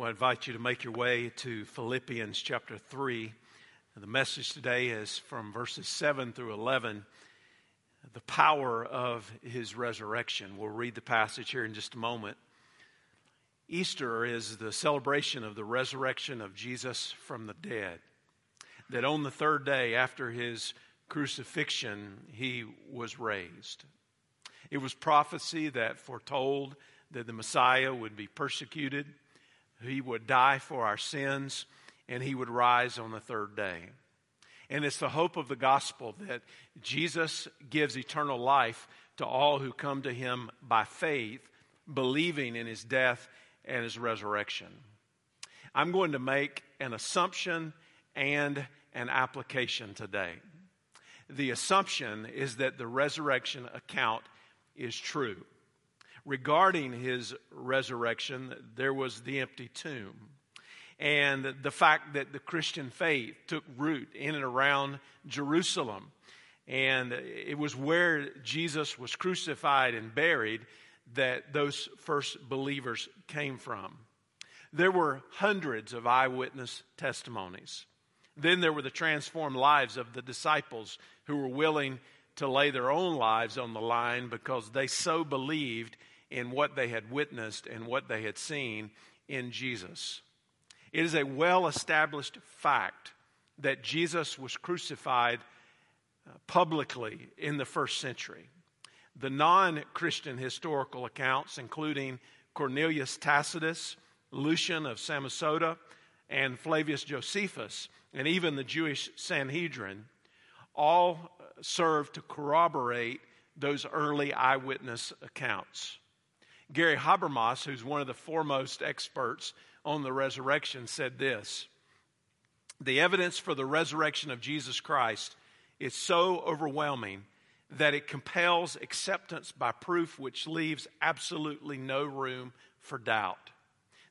Well, I invite you to make your way to Philippians chapter 3. The message today is from verses 7 through 11, the power of his resurrection. We'll read the passage here in just a moment. Easter is the celebration of the resurrection of Jesus from the dead. That on the third day after his crucifixion, he was raised. It was prophecy that foretold that the Messiah would be persecuted he would die for our sins, and he would rise on the third day. And it's the hope of the gospel that Jesus gives eternal life to all who come to him by faith, believing in his death and his resurrection. I'm going to make an assumption and an application today. The assumption is that the resurrection account is true regarding his resurrection, there was the empty tomb. And the fact that the Christian faith took root in and around Jerusalem. And it was where Jesus was crucified and buried that those first believers came from. There were hundreds of eyewitness testimonies. Then there were the transformed lives of the disciples who were willing to lay their own lives on the line because they so believed in what they had witnessed and what they had seen in Jesus. It is a well established fact that Jesus was crucified uh, publicly in the first century. The non Christian historical accounts, including Cornelius Tacitus, Lucian of Samosata, and Flavius Josephus, and even the Jewish Sanhedrin, all serve to corroborate those early eyewitness accounts. Gary Habermas, who's one of the foremost experts on the resurrection, said this The evidence for the resurrection of Jesus Christ is so overwhelming that it compels acceptance by proof which leaves absolutely no room for doubt.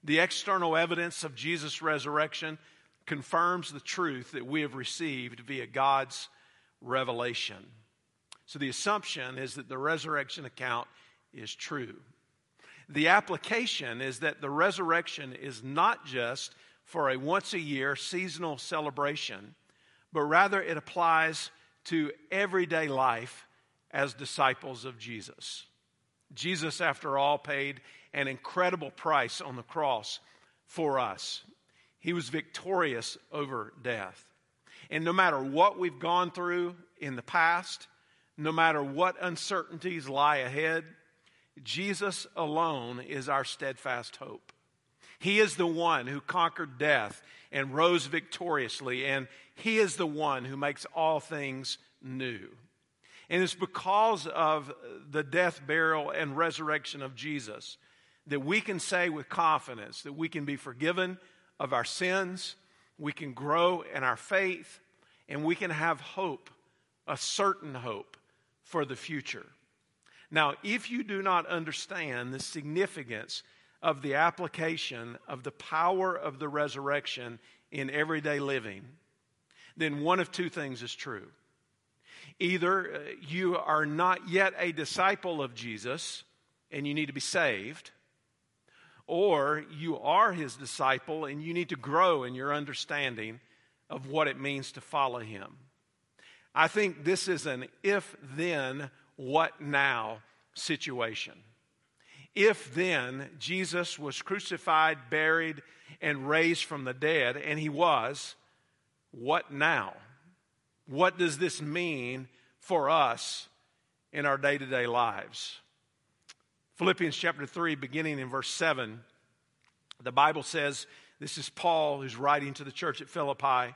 The external evidence of Jesus' resurrection confirms the truth that we have received via God's revelation. So the assumption is that the resurrection account is true. The application is that the resurrection is not just for a once a year seasonal celebration, but rather it applies to everyday life as disciples of Jesus. Jesus, after all, paid an incredible price on the cross for us. He was victorious over death. And no matter what we've gone through in the past, no matter what uncertainties lie ahead, Jesus alone is our steadfast hope. He is the one who conquered death and rose victoriously, and He is the one who makes all things new. And it's because of the death, burial, and resurrection of Jesus that we can say with confidence that we can be forgiven of our sins, we can grow in our faith, and we can have hope, a certain hope for the future. Now, if you do not understand the significance of the application of the power of the resurrection in everyday living, then one of two things is true. Either uh, you are not yet a disciple of Jesus and you need to be saved, or you are his disciple and you need to grow in your understanding of what it means to follow him. I think this is an if then what now situation. If then Jesus was crucified, buried, and raised from the dead, and he was, what now? What does this mean for us in our day to day lives? Philippians chapter 3, beginning in verse 7, the Bible says, This is Paul who's writing to the church at Philippi.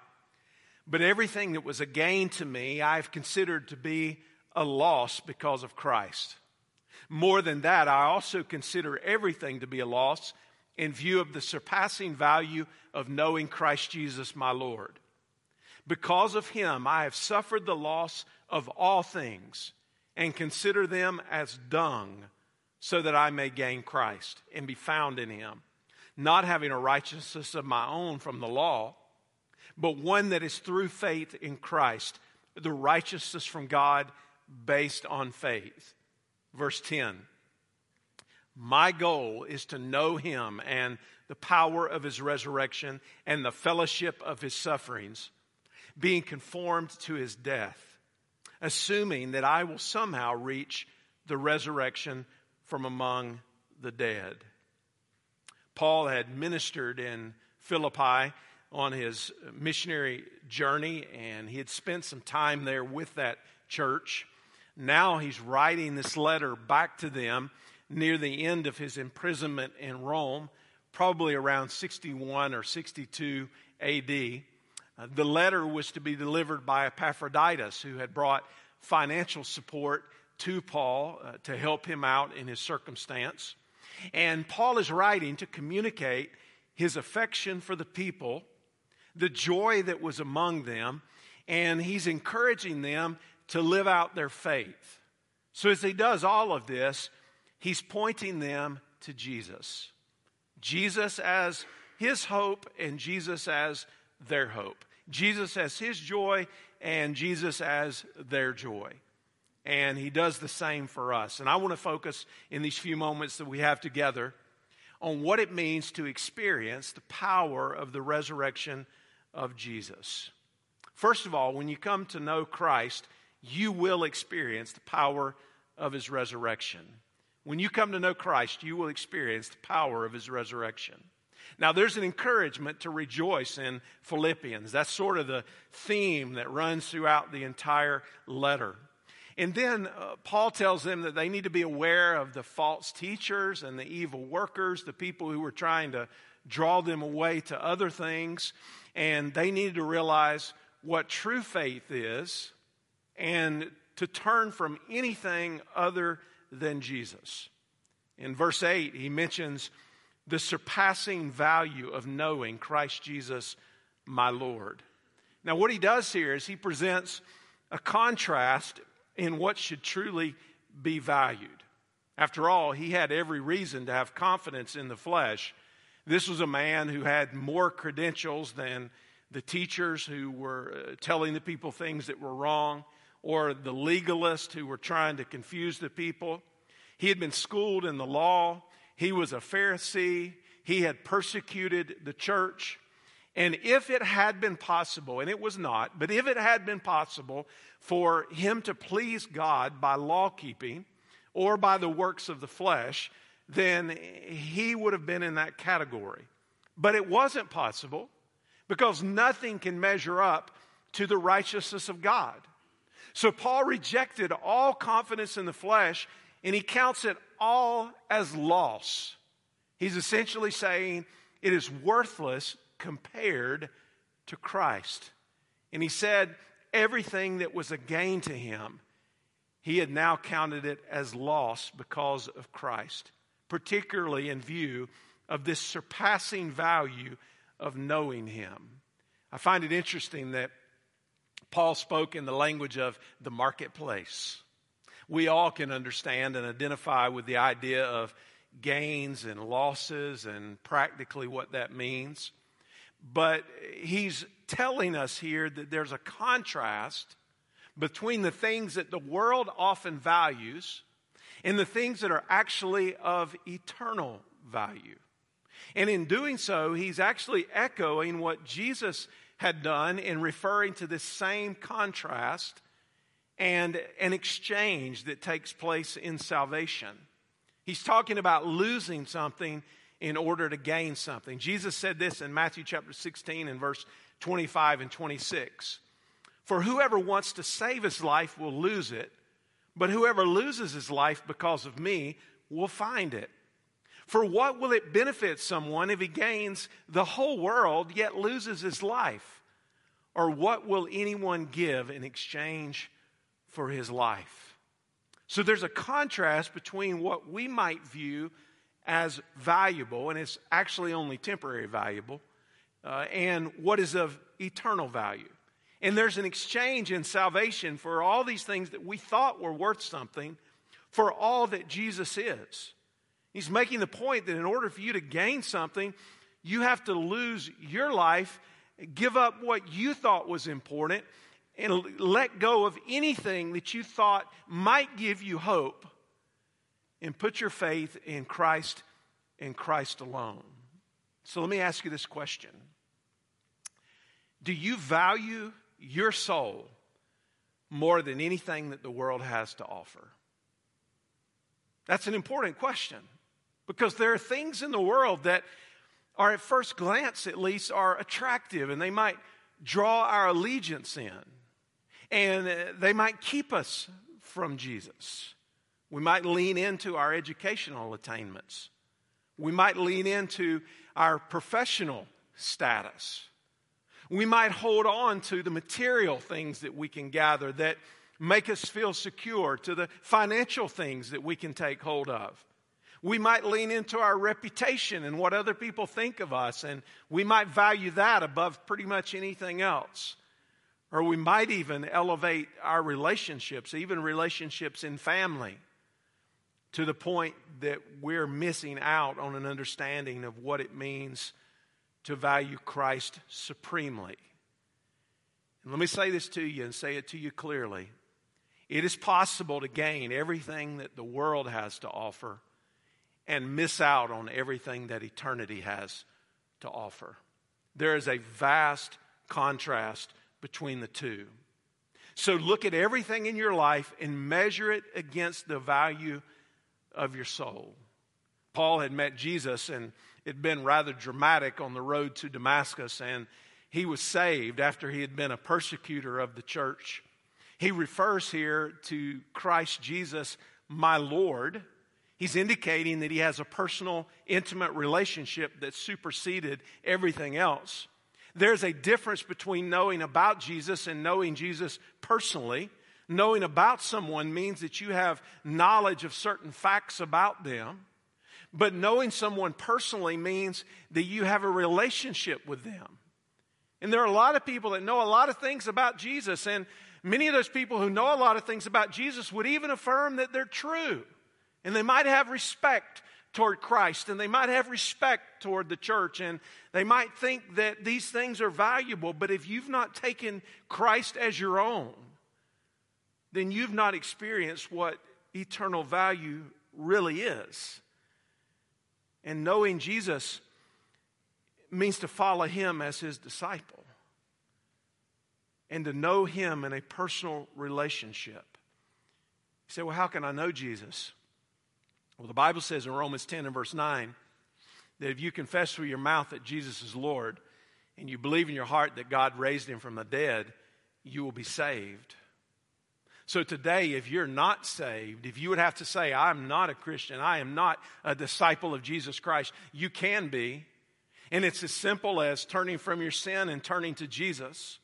But everything that was a gain to me, I've considered to be a loss because of Christ. More than that, I also consider everything to be a loss in view of the surpassing value of knowing Christ Jesus my Lord. Because of him, I have suffered the loss of all things and consider them as dung so that I may gain Christ and be found in him, not having a righteousness of my own from the law but one that is through faith in Christ, the righteousness from God based on faith. Verse 10 My goal is to know him and the power of his resurrection and the fellowship of his sufferings, being conformed to his death, assuming that I will somehow reach the resurrection from among the dead. Paul had ministered in Philippi on his missionary journey, and he had spent some time there with that church. Now he's writing this letter back to them near the end of his imprisonment in Rome, probably around 61 or 62 AD. Uh, the letter was to be delivered by Epaphroditus, who had brought financial support to Paul uh, to help him out in his circumstance. And Paul is writing to communicate his affection for the people, the joy that was among them, and he's encouraging them to live out their faith. So, as he does all of this, he's pointing them to Jesus. Jesus as his hope, and Jesus as their hope. Jesus as his joy, and Jesus as their joy. And he does the same for us. And I want to focus in these few moments that we have together on what it means to experience the power of the resurrection of Jesus. First of all, when you come to know Christ, you will experience the power of his resurrection. When you come to know Christ, you will experience the power of his resurrection. Now, there's an encouragement to rejoice in Philippians. That's sort of the theme that runs throughout the entire letter. And then uh, Paul tells them that they need to be aware of the false teachers and the evil workers, the people who were trying to draw them away to other things. And they needed to realize what true faith is and to turn from anything other than Jesus. In verse 8, he mentions the surpassing value of knowing Christ Jesus, my Lord. Now, what he does here is he presents a contrast in what should truly be valued. After all, he had every reason to have confidence in the flesh. This was a man who had more credentials than the teachers who were uh, telling the people things that were wrong or the legalists who were trying to confuse the people. He had been schooled in the law. He was a Pharisee. He had persecuted the church. And if it had been possible, and it was not, but if it had been possible for him to please God by law keeping or by the works of the flesh, then he would have been in that category. But it wasn't possible because nothing can measure up to the righteousness of God. So Paul rejected all confidence in the flesh and he counts it all as loss. He's essentially saying it is worthless compared to Christ. And he said everything that was a gain to him, he had now counted it as loss because of Christ, particularly in view of this surpassing value of knowing him. I find it interesting that Paul spoke in the language of the marketplace. We all can understand and identify with the idea of gains and losses and practically what that means. But he's telling us here that there's a contrast between the things that the world often values and the things that are actually of eternal value. And in doing so, he's actually echoing what Jesus had done in referring to this same contrast and an exchange that takes place in salvation. He's talking about losing something in order to gain something. Jesus said this in Matthew chapter 16 and verse 25 and 26. For whoever wants to save his life will lose it, but whoever loses his life because of me will find it. For what will it benefit someone if he gains the whole world yet loses his life? Or what will anyone give in exchange for his life? So there's a contrast between what we might view as valuable, and it's actually only temporary valuable, uh, and what is of eternal value. And there's an exchange in salvation for all these things that we thought were worth something for all that Jesus is. He's making the point that in order for you to gain something, you have to lose your life, give up what you thought was important, and let go of anything that you thought might give you hope, and put your faith in Christ and Christ alone. So let me ask you this question Do you value your soul more than anything that the world has to offer? That's an important question because there are things in the world that are, at first glance at least, are attractive and they might draw our allegiance in and uh, they might keep us from Jesus. We might lean into our educational attainments. We might lean into our professional status. We might hold on to the material things that we can gather that make us feel secure, to the financial things that we can take hold of. We might lean into our reputation and what other people think of us, and we might value that above pretty much anything else. Or we might even elevate our relationships, even relationships in family, to the point that we're missing out on an understanding of what it means to value Christ supremely. And let me say this to you and say it to you clearly. It is possible to gain everything that the world has to offer and miss out on everything that eternity has to offer. There is a vast contrast between the two. So look at everything in your life and measure it against the value of your soul. Paul had met Jesus and it had been rather dramatic on the road to Damascus, and he was saved after he had been a persecutor of the church. He refers here to Christ Jesus, my Lord. He's indicating that he has a personal, intimate relationship that superseded everything else. There's a difference between knowing about Jesus and knowing Jesus personally. Knowing about someone means that you have knowledge of certain facts about them. But knowing someone personally means that you have a relationship with them. And there are a lot of people that know a lot of things about Jesus, and many of those people who know a lot of things about Jesus would even affirm that they're true. And they might have respect toward Christ, and they might have respect toward the church, and they might think that these things are valuable. But if you've not taken Christ as your own, then you've not experienced what eternal value really is. And knowing Jesus means to follow him as his disciple and to know him in a personal relationship. You say, well, how can I know Jesus? Well, the Bible says in Romans 10 and verse 9 that if you confess with your mouth that Jesus is Lord and you believe in your heart that God raised him from the dead, you will be saved. So today, if you're not saved, if you would have to say, I'm not a Christian, I am not a disciple of Jesus Christ, you can be. And it's as simple as turning from your sin and turning to Jesus.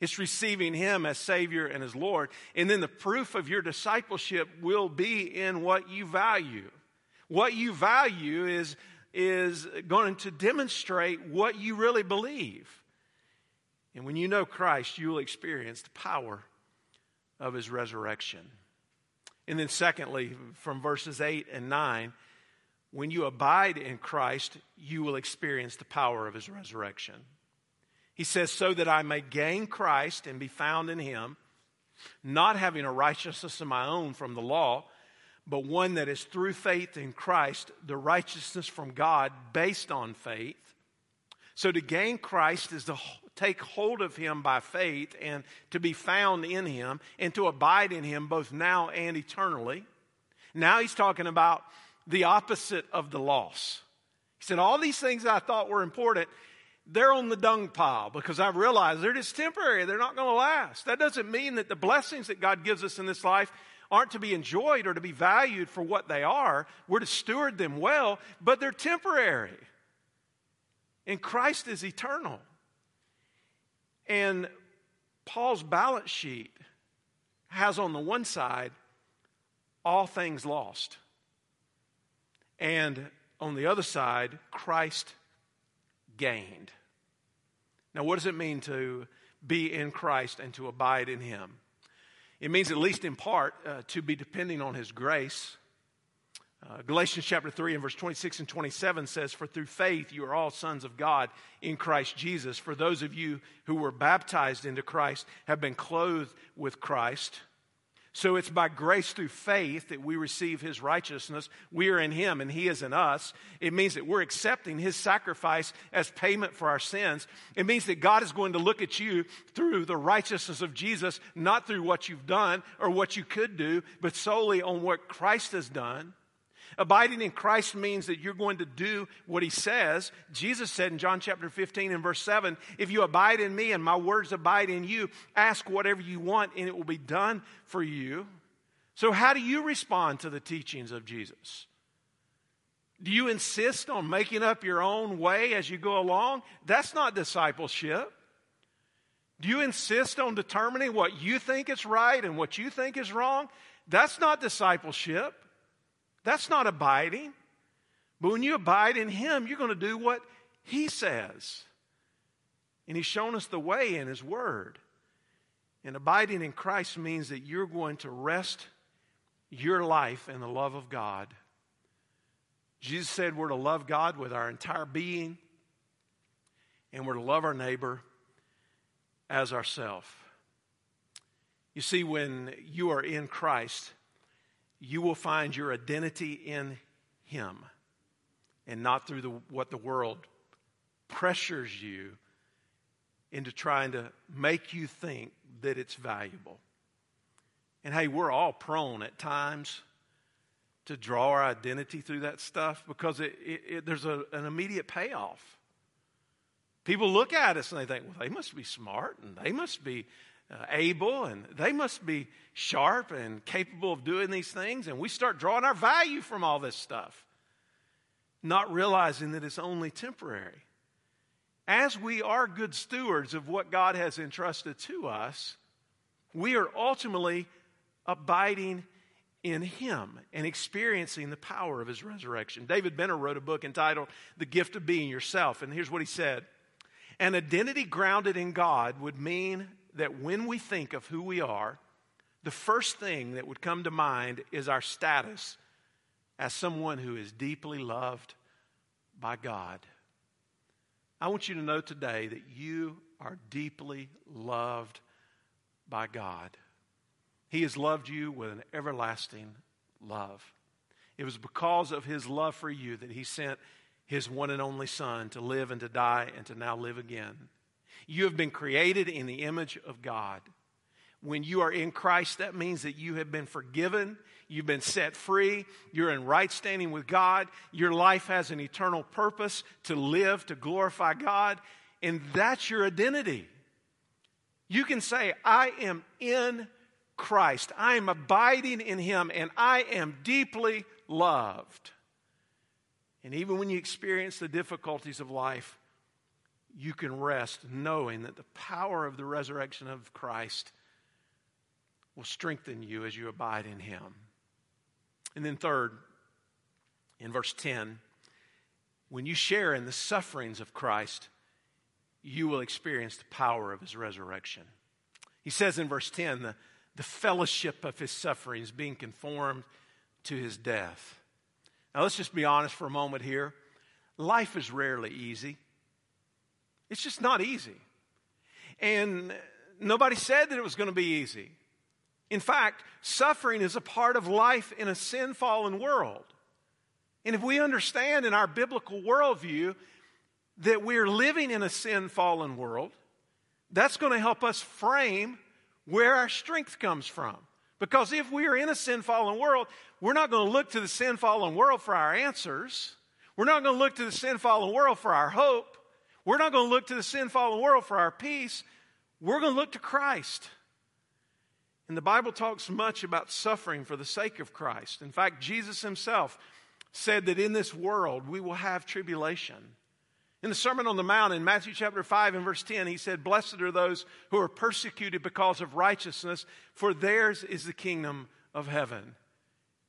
It's receiving Him as Savior and as Lord. And then the proof of your discipleship will be in what you value. What you value is, is going to demonstrate what you really believe. And when you know Christ, you will experience the power of his resurrection. And then, secondly, from verses 8 and 9, when you abide in Christ, you will experience the power of his resurrection. He says, So that I may gain Christ and be found in him, not having a righteousness of my own from the law, but one that is through faith in Christ, the righteousness from God based on faith. So to gain Christ is to take hold of him by faith and to be found in him and to abide in him both now and eternally. Now he's talking about the opposite of the loss. He said, All these things I thought were important, they're on the dung pile because I've realized they're just temporary. They're not going to last. That doesn't mean that the blessings that God gives us in this life aren't to be enjoyed or to be valued for what they are. We're to steward them well, but they're temporary. And Christ is eternal. And Paul's balance sheet has on the one side all things lost. And on the other side, Christ gained. Now, what does it mean to be in Christ and to abide in Him? It means, at least in part, uh, to be depending on His grace uh, Galatians chapter 3 and verse 26 and 27 says, For through faith you are all sons of God in Christ Jesus. For those of you who were baptized into Christ have been clothed with Christ. So it's by grace through faith that we receive his righteousness. We are in him and he is in us. It means that we're accepting his sacrifice as payment for our sins. It means that God is going to look at you through the righteousness of Jesus, not through what you've done or what you could do, but solely on what Christ has done. Abiding in Christ means that you're going to do what he says. Jesus said in John chapter 15 and verse 7 If you abide in me and my words abide in you, ask whatever you want and it will be done for you. So, how do you respond to the teachings of Jesus? Do you insist on making up your own way as you go along? That's not discipleship. Do you insist on determining what you think is right and what you think is wrong? That's not discipleship. That's not abiding. But when you abide in Him, you're going to do what He says. And He's shown us the way in His Word. And abiding in Christ means that you're going to rest your life in the love of God. Jesus said we're to love God with our entire being, and we're to love our neighbor as ourselves. You see, when you are in Christ, you will find your identity in Him and not through the, what the world pressures you into trying to make you think that it's valuable. And hey, we're all prone at times to draw our identity through that stuff because it, it, it, there's a, an immediate payoff. People look at us and they think, well, they must be smart and they must be uh, able and they must be sharp and capable of doing these things. And we start drawing our value from all this stuff, not realizing that it's only temporary. As we are good stewards of what God has entrusted to us, we are ultimately abiding in Him and experiencing the power of His resurrection. David Benner wrote a book entitled The Gift of Being Yourself. And here's what he said An identity grounded in God would mean that when we think of who we are, the first thing that would come to mind is our status as someone who is deeply loved by God. I want you to know today that you are deeply loved by God. He has loved you with an everlasting love. It was because of His love for you that He sent His one and only Son to live and to die and to now live again. You have been created in the image of God. When you are in Christ, that means that you have been forgiven, you've been set free, you're in right standing with God, your life has an eternal purpose to live, to glorify God, and that's your identity. You can say, I am in Christ, I am abiding in Him, and I am deeply loved. And even when you experience the difficulties of life, you can rest knowing that the power of the resurrection of Christ will strengthen you as you abide in Him. And then, third, in verse 10, when you share in the sufferings of Christ, you will experience the power of His resurrection. He says in verse 10, the, the fellowship of His sufferings being conformed to His death. Now, let's just be honest for a moment here. Life is rarely easy. It's just not easy. And nobody said that it was going to be easy. In fact, suffering is a part of life in a sin fallen world. And if we understand in our biblical worldview that we're living in a sin fallen world, that's going to help us frame where our strength comes from. Because if we are in a sin fallen world, we're not going to look to the sin fallen world for our answers. We're not going to look to the sin fallen world for our hope. We're not going to look to the sin fallen world for our peace. We're going to look to Christ. And the Bible talks much about suffering for the sake of Christ. In fact, Jesus himself said that in this world we will have tribulation. In the Sermon on the Mount in Matthew chapter 5 and verse 10, he said, Blessed are those who are persecuted because of righteousness, for theirs is the kingdom of heaven.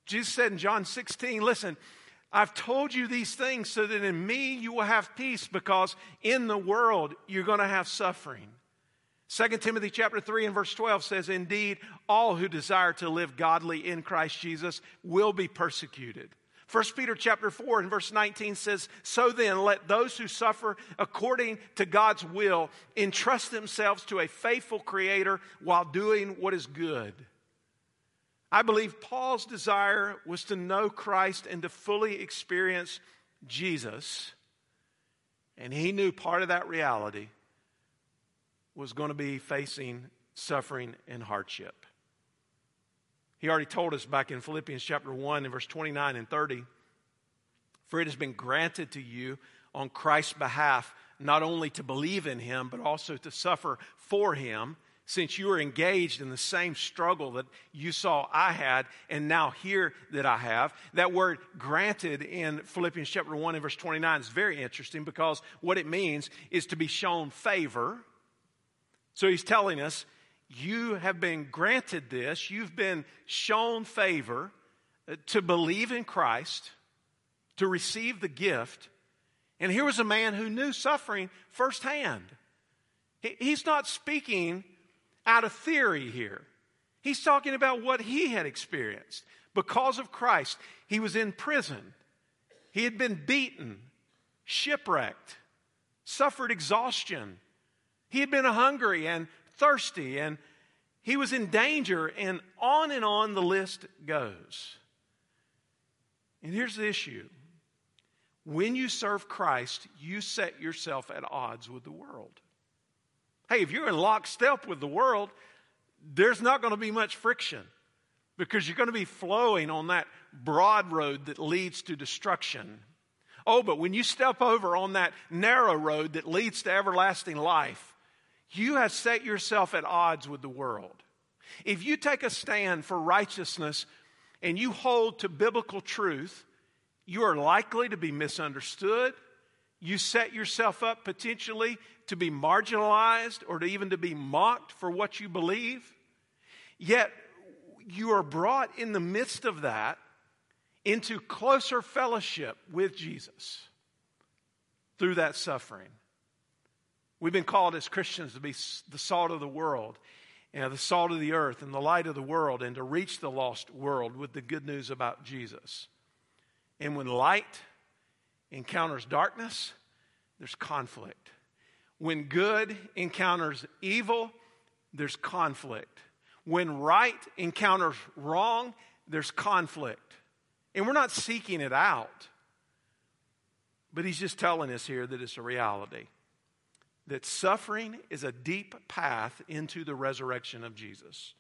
Jesus said in John 16, Listen, I've told you these things so that in me you will have peace because in the world you're going to have suffering. 2 Timothy chapter 3 and verse 12 says, Indeed, all who desire to live godly in Christ Jesus will be persecuted. 1 Peter chapter 4 and verse 19 says, So then, let those who suffer according to God's will entrust themselves to a faithful Creator while doing what is good. I believe Paul's desire was to know Christ and to fully experience Jesus. And he knew part of that reality was going to be facing suffering and hardship. He already told us back in Philippians chapter 1 and verse 29 and 30 For it has been granted to you on Christ's behalf not only to believe in him, but also to suffer for him, since you are engaged in the same struggle that you saw I had and now hear that I have. That word granted in Philippians chapter 1 and verse 29 is very interesting because what it means is to be shown favor. So he's telling us, you have been granted this, you've been shown favor uh, to believe in Christ, to receive the gift and here was a man who knew suffering firsthand. He's not speaking out of theory here. He's talking about what he had experienced. Because of Christ, he was in prison. He had been beaten, shipwrecked, suffered exhaustion. He had been hungry and thirsty, and he was in danger, and on and on the list goes. And here's the issue when you serve Christ, you set yourself at odds with the world. Hey, if you're in lockstep with the world, there's not going to be much friction because you're going to be flowing on that broad road that leads to destruction. Oh, but when you step over on that narrow road that leads to everlasting life, you have set yourself at odds with the world. If you take a stand for righteousness and you hold to biblical truth, you are likely to be misunderstood. You set yourself up potentially to be marginalized or to even to be mocked for what you believe. Yet you are brought in the midst of that into closer fellowship with Jesus through that suffering. We've been called as Christians to be the salt of the world, and the salt of the earth, and the light of the world, and to reach the lost world with the good news about Jesus. And when light encounters darkness, there's conflict. When good encounters evil, there's conflict. When right encounters wrong, there's conflict. And we're not seeking it out. But he's just telling us here that it's a reality. That suffering is a deep path into the resurrection of Jesus.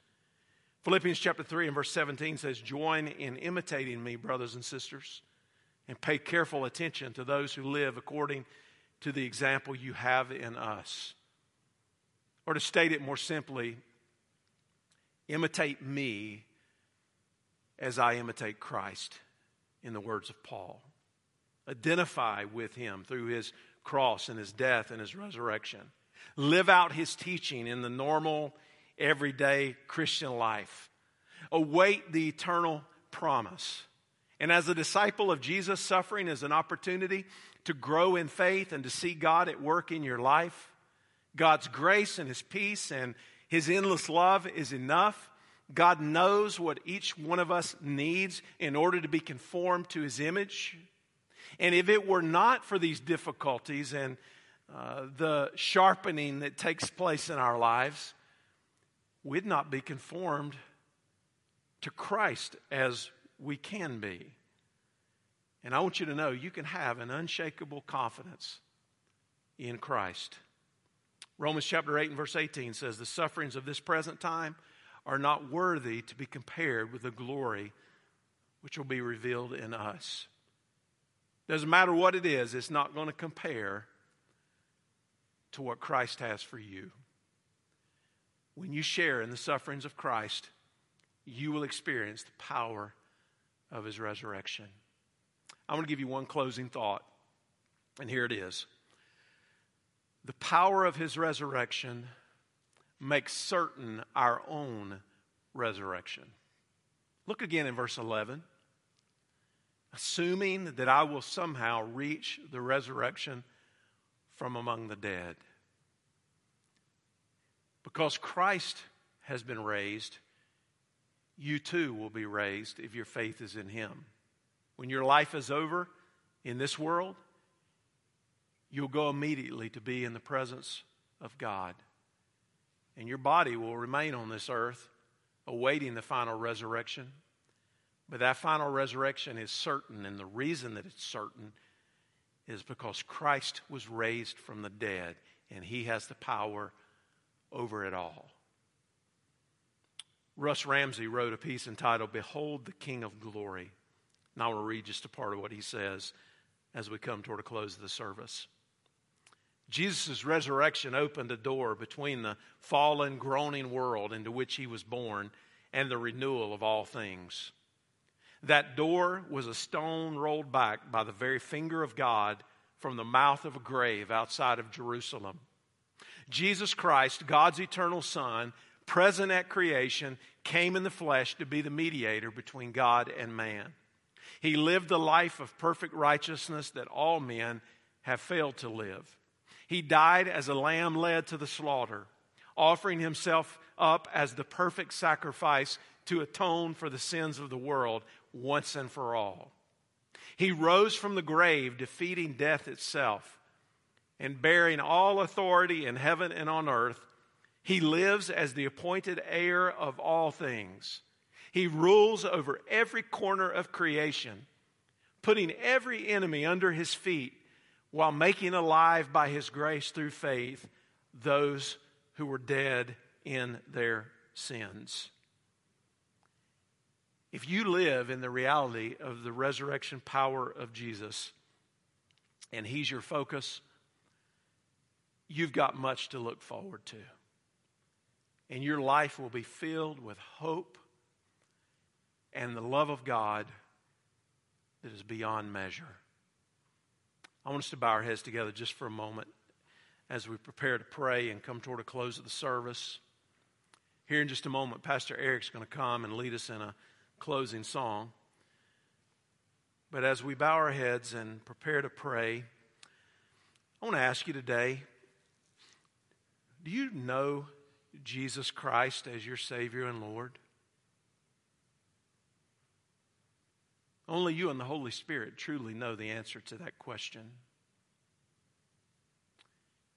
Philippians chapter 3 and verse 17 says, Join in imitating me, brothers and sisters and pay careful attention to those who live according to the example you have in us. Or to state it more simply, imitate me as I imitate Christ, in the words of Paul. Identify with him through his cross and his death and his resurrection. Live out his teaching in the normal, everyday Christian life. Await the eternal promise and as a disciple of Jesus, suffering is an opportunity to grow in faith and to see God at work in your life. God's grace and His peace and His endless love is enough. God knows what each one of us needs in order to be conformed to His image. And if it were not for these difficulties and uh, the sharpening that takes place in our lives, we'd not be conformed to Christ as we can be. And I want you to know you can have an unshakable confidence in Christ. Romans chapter 8 and verse 18 says, The sufferings of this present time are not worthy to be compared with the glory which will be revealed in us. Doesn't matter what it is, it's not going to compare to what Christ has for you. When you share in the sufferings of Christ, you will experience the power of his resurrection. I'm going to give you one closing thought, and here it is. The power of his resurrection makes certain our own resurrection. Look again in verse 11. Assuming that I will somehow reach the resurrection from among the dead. Because Christ has been raised, you too will be raised if your faith is in him. When your life is over in this world, you'll go immediately to be in the presence of God. And your body will remain on this earth awaiting the final resurrection. But that final resurrection is certain, and the reason that it's certain is because Christ was raised from the dead, and he has the power over it all. Russ Ramsey wrote a piece entitled Behold the King of Glory. And I want to read just a part of what he says as we come toward a close of the service. Jesus' resurrection opened a door between the fallen, groaning world into which he was born and the renewal of all things. That door was a stone rolled back by the very finger of God from the mouth of a grave outside of Jerusalem. Jesus Christ, God's eternal Son, present at creation, came in the flesh to be the mediator between God and man. He lived the life of perfect righteousness that all men have failed to live. He died as a lamb led to the slaughter, offering himself up as the perfect sacrifice to atone for the sins of the world once and for all. He rose from the grave, defeating death itself and bearing all authority in heaven and on earth. He lives as the appointed heir of all things. He rules over every corner of creation, putting every enemy under his feet while making alive by his grace through faith those who were dead in their sins. If you live in the reality of the resurrection power of Jesus and he's your focus, you've got much to look forward to. And your life will be filled with hope and the love of God that is beyond measure. I want us to bow our heads together just for a moment as we prepare to pray and come toward a close of the service. Here in just a moment, Pastor Eric's going to come and lead us in a closing song. But as we bow our heads and prepare to pray, I want to ask you today do you know Jesus Christ as your Savior and Lord? Only you and the Holy Spirit truly know the answer to that question.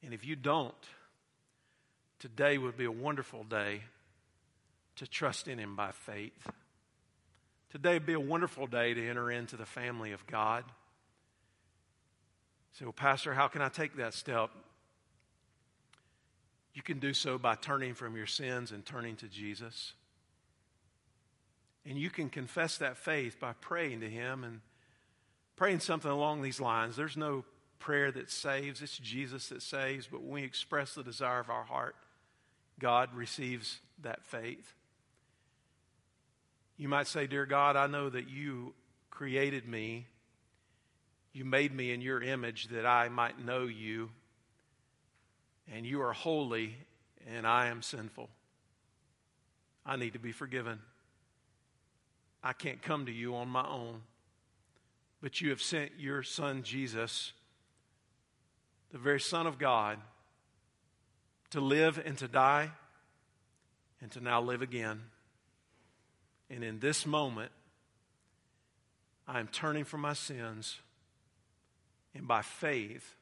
And if you don't, today would be a wonderful day to trust in Him by faith. Today would be a wonderful day to enter into the family of God. Say, well, Pastor, how can I take that step? You can do so by turning from your sins and turning to Jesus. And you can confess that faith by praying to Him and praying something along these lines. There's no prayer that saves, it's Jesus that saves. But when we express the desire of our heart, God receives that faith. You might say, Dear God, I know that you created me. You made me in your image that I might know you. And you are holy, and I am sinful. I need to be forgiven. I can't come to you on my own. But you have sent your son Jesus, the very Son of God, to live and to die and to now live again. And in this moment, I am turning from my sins, and by faith,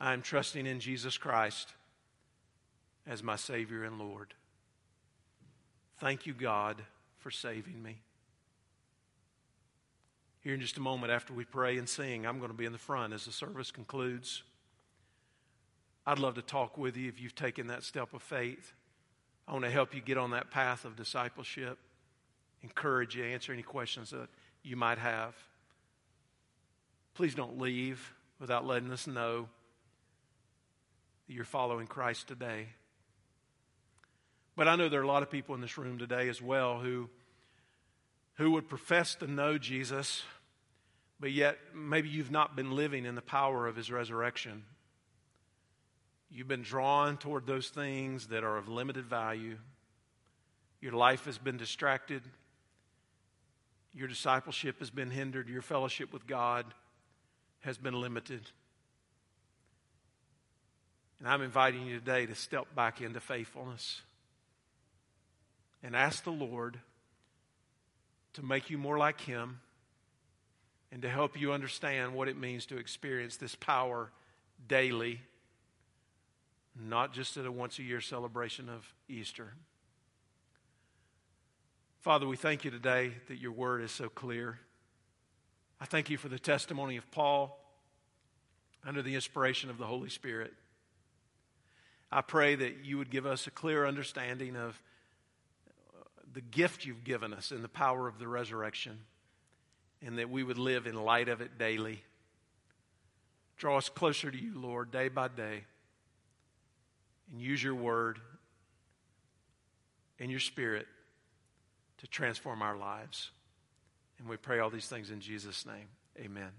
I am trusting in Jesus Christ as my Savior and Lord. Thank you, God, for saving me. Here in just a moment, after we pray and sing, I'm going to be in the front as the service concludes. I'd love to talk with you if you've taken that step of faith. I want to help you get on that path of discipleship, encourage you, answer any questions that you might have. Please don't leave without letting us know that you're following Christ today. But I know there are a lot of people in this room today as well who who would profess to know Jesus, but yet maybe you've not been living in the power of his resurrection. You've been drawn toward those things that are of limited value. Your life has been distracted. Your discipleship has been hindered. Your fellowship with God has been limited. And I'm inviting you today to step back into faithfulness and ask the Lord to make you more like Him and to help you understand what it means to experience this power daily, not just at a once a year celebration of Easter. Father, we thank you today that your word is so clear. I thank you for the testimony of Paul under the inspiration of the Holy Spirit. I pray that you would give us a clear understanding of the gift you've given us and the power of the resurrection, and that we would live in light of it daily. Draw us closer to you, Lord, day by day, and use your word and your spirit to transform our lives. And we pray all these things in Jesus' name. Amen.